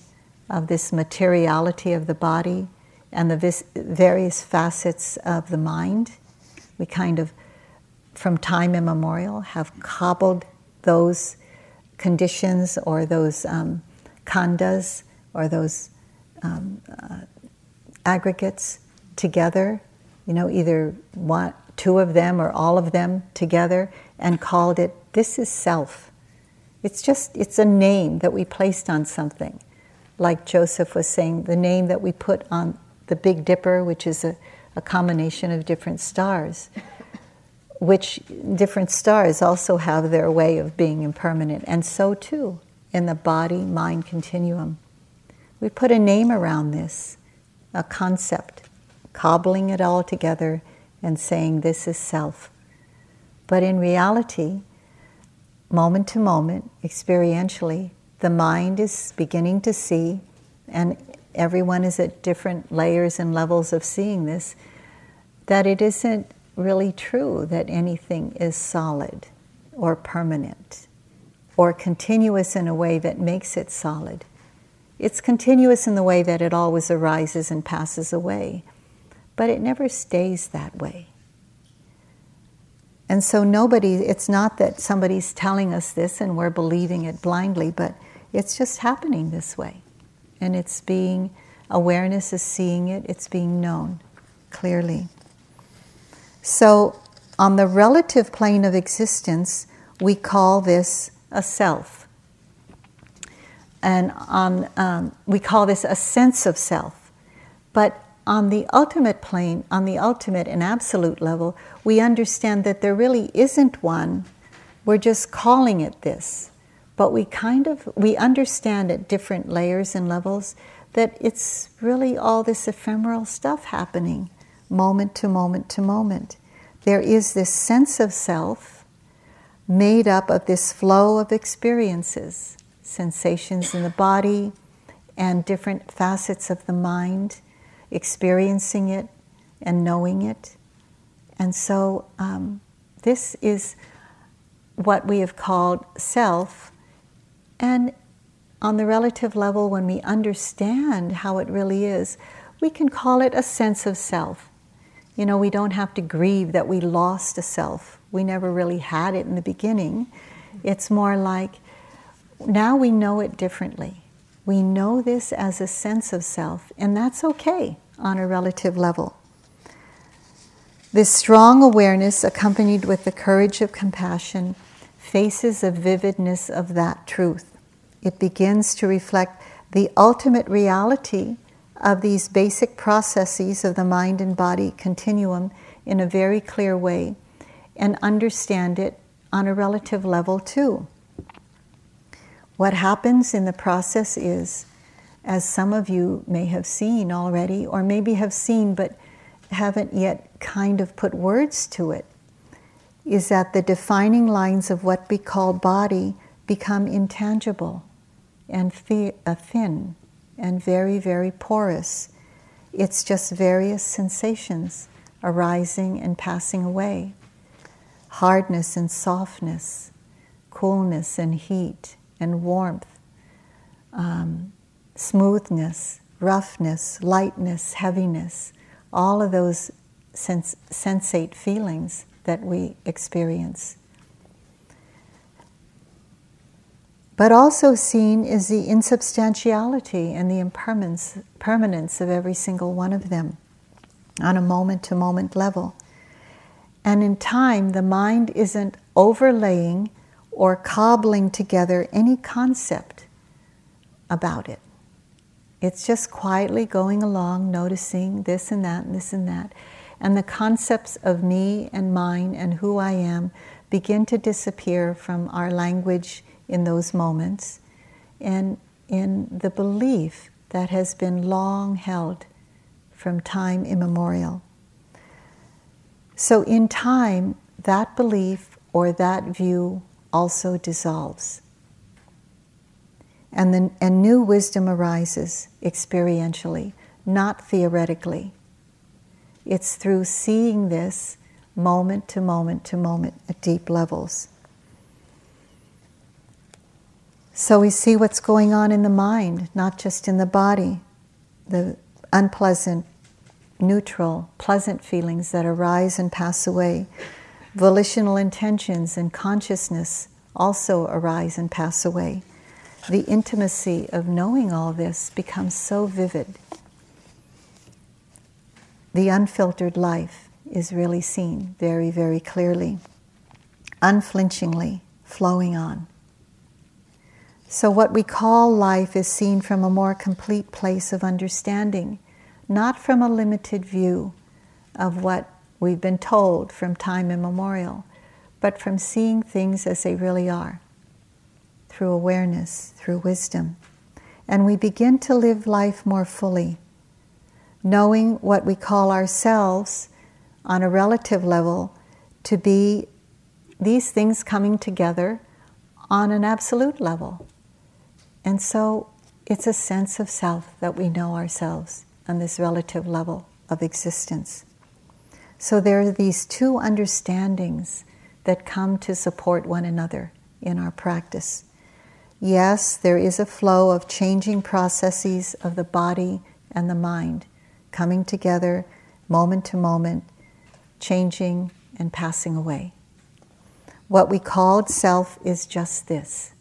Speaker 1: of this materiality of the body and the vis- various facets of the mind, we kind of, from time immemorial, have cobbled those conditions or those um, khandhas or those um, uh, aggregates together, you know, either one, two of them or all of them together, and called it, this is self. It's just, it's a name that we placed on something. Like Joseph was saying, the name that we put on the Big Dipper, which is a, a combination of different stars which different stars also have their way of being impermanent, and so too in the body mind continuum. We put a name around this, a concept, cobbling it all together and saying this is self. But in reality, moment to moment, experientially, the mind is beginning to see, and everyone is at different layers and levels of seeing this, that it isn't really true that anything is solid or permanent or continuous in a way that makes it solid. It's continuous in the way that it always arises and passes away, but it never stays that way. And so, nobody, it's not that somebody's telling us this and we're believing it blindly, but it's just happening this way. And it's being, awareness is seeing it, it's being known clearly. So, on the relative plane of existence, we call this a self. And on, um, we call this a sense of self. But on the ultimate plane, on the ultimate and absolute level, we understand that there really isn't one. We're just calling it this. But we kind of we understand at different layers and levels that it's really all this ephemeral stuff happening moment to moment to moment. There is this sense of self made up of this flow of experiences, sensations in the body, and different facets of the mind, experiencing it and knowing it. And so, um, this is what we have called self. And on the relative level, when we understand how it really is, we can call it a sense of self. You know, we don't have to grieve that we lost a self. We never really had it in the beginning. It's more like now we know it differently. We know this as a sense of self, and that's okay on a relative level. This strong awareness, accompanied with the courage of compassion, faces a vividness of that truth. It begins to reflect the ultimate reality of these basic processes of the mind and body continuum in a very clear way and understand it on a relative level too. What happens in the process is, as some of you may have seen already, or maybe have seen but haven't yet kind of put words to it, is that the defining lines of what we call body become intangible and uh, thin and very, very porous. It's just various sensations arising and passing away hardness and softness, coolness and heat and warmth, um, smoothness, roughness, lightness, heaviness, all of those sens- sensate feelings that we experience. But also seen is the insubstantiality and the impermanence permanence of every single one of them on a moment to moment level. And in time, the mind isn't overlaying or cobbling together any concept about it. It's just quietly going along, noticing this and that and this and that. And the concepts of me and mine and who I am begin to disappear from our language in those moments and in the belief that has been long held from time immemorial. So, in time, that belief or that view also dissolves. And, then, and new wisdom arises experientially, not theoretically. It's through seeing this moment to moment to moment at deep levels. So we see what's going on in the mind, not just in the body, the unpleasant, neutral, pleasant feelings that arise and pass away. Volitional intentions and consciousness also arise and pass away the intimacy of knowing all this becomes so vivid. The unfiltered life is really seen very, very clearly, unflinchingly flowing on. So, what we call life is seen from a more complete place of understanding, not from a limited view of what we've been told from time immemorial, but from seeing things as they really are through awareness, through wisdom. And we begin to live life more fully, knowing what we call ourselves on a relative level to be these things coming together on an absolute level. And so it's a sense of self that we know ourselves on this relative level of existence. So there are these two understandings that come to support one another in our practice. Yes, there is a flow of changing processes of the body and the mind coming together moment to moment, changing and passing away. What we called self is just this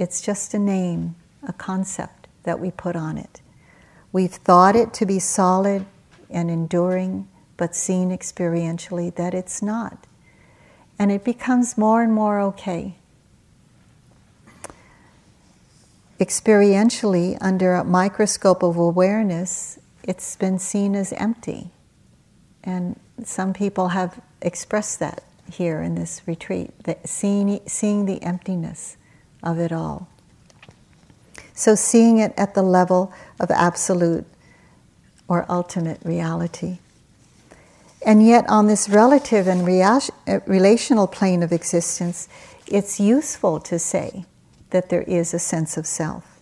Speaker 1: it's just a name, a concept that we put on it. We've thought it to be solid and enduring, but seen experientially that it's not. And it becomes more and more okay experientially, under a microscope of awareness, it's been seen as empty. And some people have expressed that here in this retreat, that seeing, seeing the emptiness of it all. So, seeing it at the level of absolute or ultimate reality. And yet, on this relative and relational plane of existence, it's useful to say that there is a sense of self.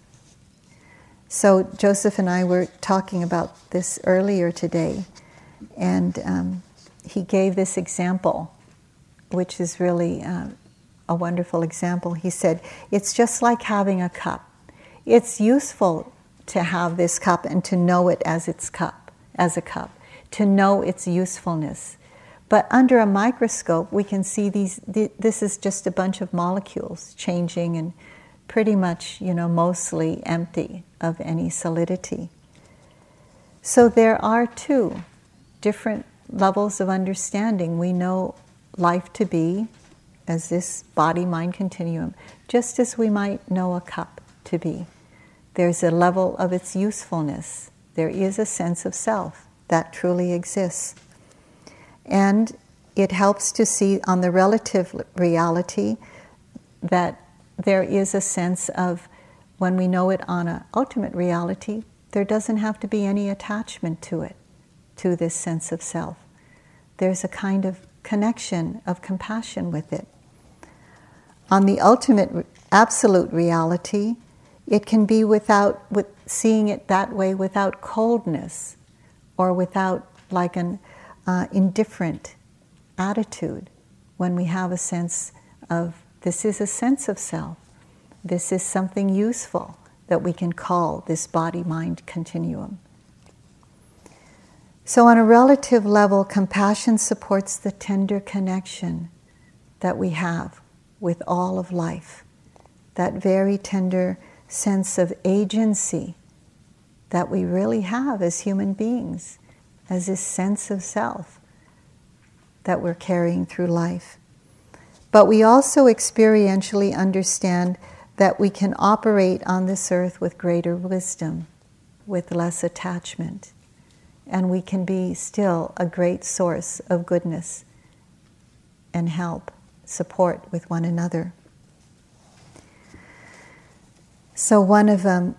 Speaker 1: So, Joseph and I were talking about this earlier today, and um, he gave this example, which is really uh, a wonderful example. He said, It's just like having a cup. It's useful to have this cup and to know it as its cup, as a cup, to know its usefulness. But under a microscope, we can see these, this is just a bunch of molecules changing and pretty much, you know, mostly empty of any solidity. So there are two different levels of understanding. We know life to be as this body mind continuum, just as we might know a cup to be. There's a level of its usefulness. There is a sense of self that truly exists. And it helps to see on the relative reality that there is a sense of when we know it on an ultimate reality, there doesn't have to be any attachment to it, to this sense of self. There's a kind of connection of compassion with it. On the ultimate absolute reality, it can be without with seeing it that way without coldness or without like an uh, indifferent attitude when we have a sense of this is a sense of self. This is something useful that we can call this body mind continuum. So, on a relative level, compassion supports the tender connection that we have with all of life, that very tender sense of agency that we really have as human beings, as this sense of self that we're carrying through life. But we also experientially understand that we can operate on this earth with greater wisdom, with less attachment, and we can be still a great source of goodness and help, support with one another. So, one of um,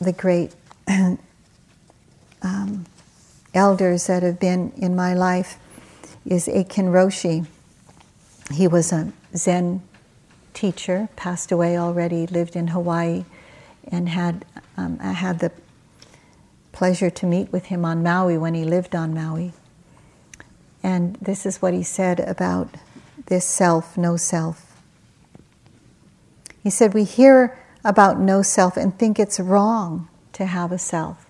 Speaker 1: the great <clears throat> um, elders that have been in my life is Aitken Roshi. He was a Zen teacher, passed away already, lived in Hawaii, and had um, I had the pleasure to meet with him on Maui when he lived on Maui. And this is what he said about this self, no self. He said, We hear about no self and think it's wrong to have a self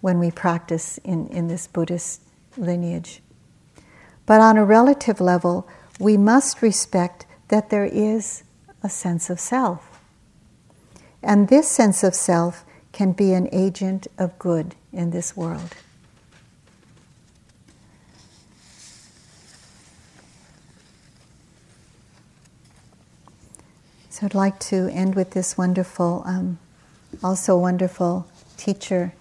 Speaker 1: when we practice in, in this Buddhist lineage. But on a relative level, we must respect that there is a sense of self. And this sense of self can be an agent of good in this world. So I'd like to end with this wonderful, um, also wonderful teacher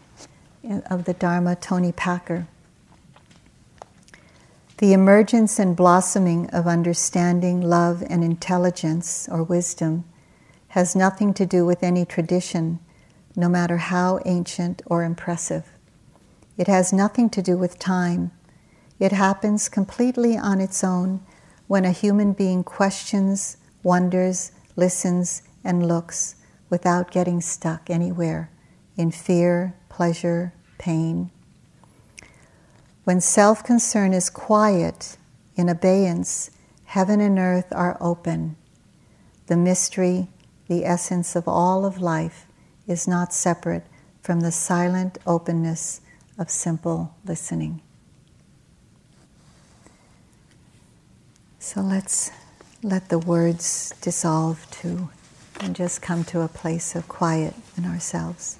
Speaker 1: of the Dharma, Toni Packer. The emergence and blossoming of understanding, love, and intelligence or wisdom has nothing to do with any tradition, no matter how ancient or impressive. It has nothing to do with time. It happens completely on its own when a human being questions, wonders, listens, and looks without getting stuck anywhere in fear, pleasure, pain, when self concern is quiet, in abeyance, heaven and earth are open. The mystery, the essence of all of life, is not separate from the silent openness of simple listening. So let's let the words dissolve too and just come to a place of quiet in ourselves.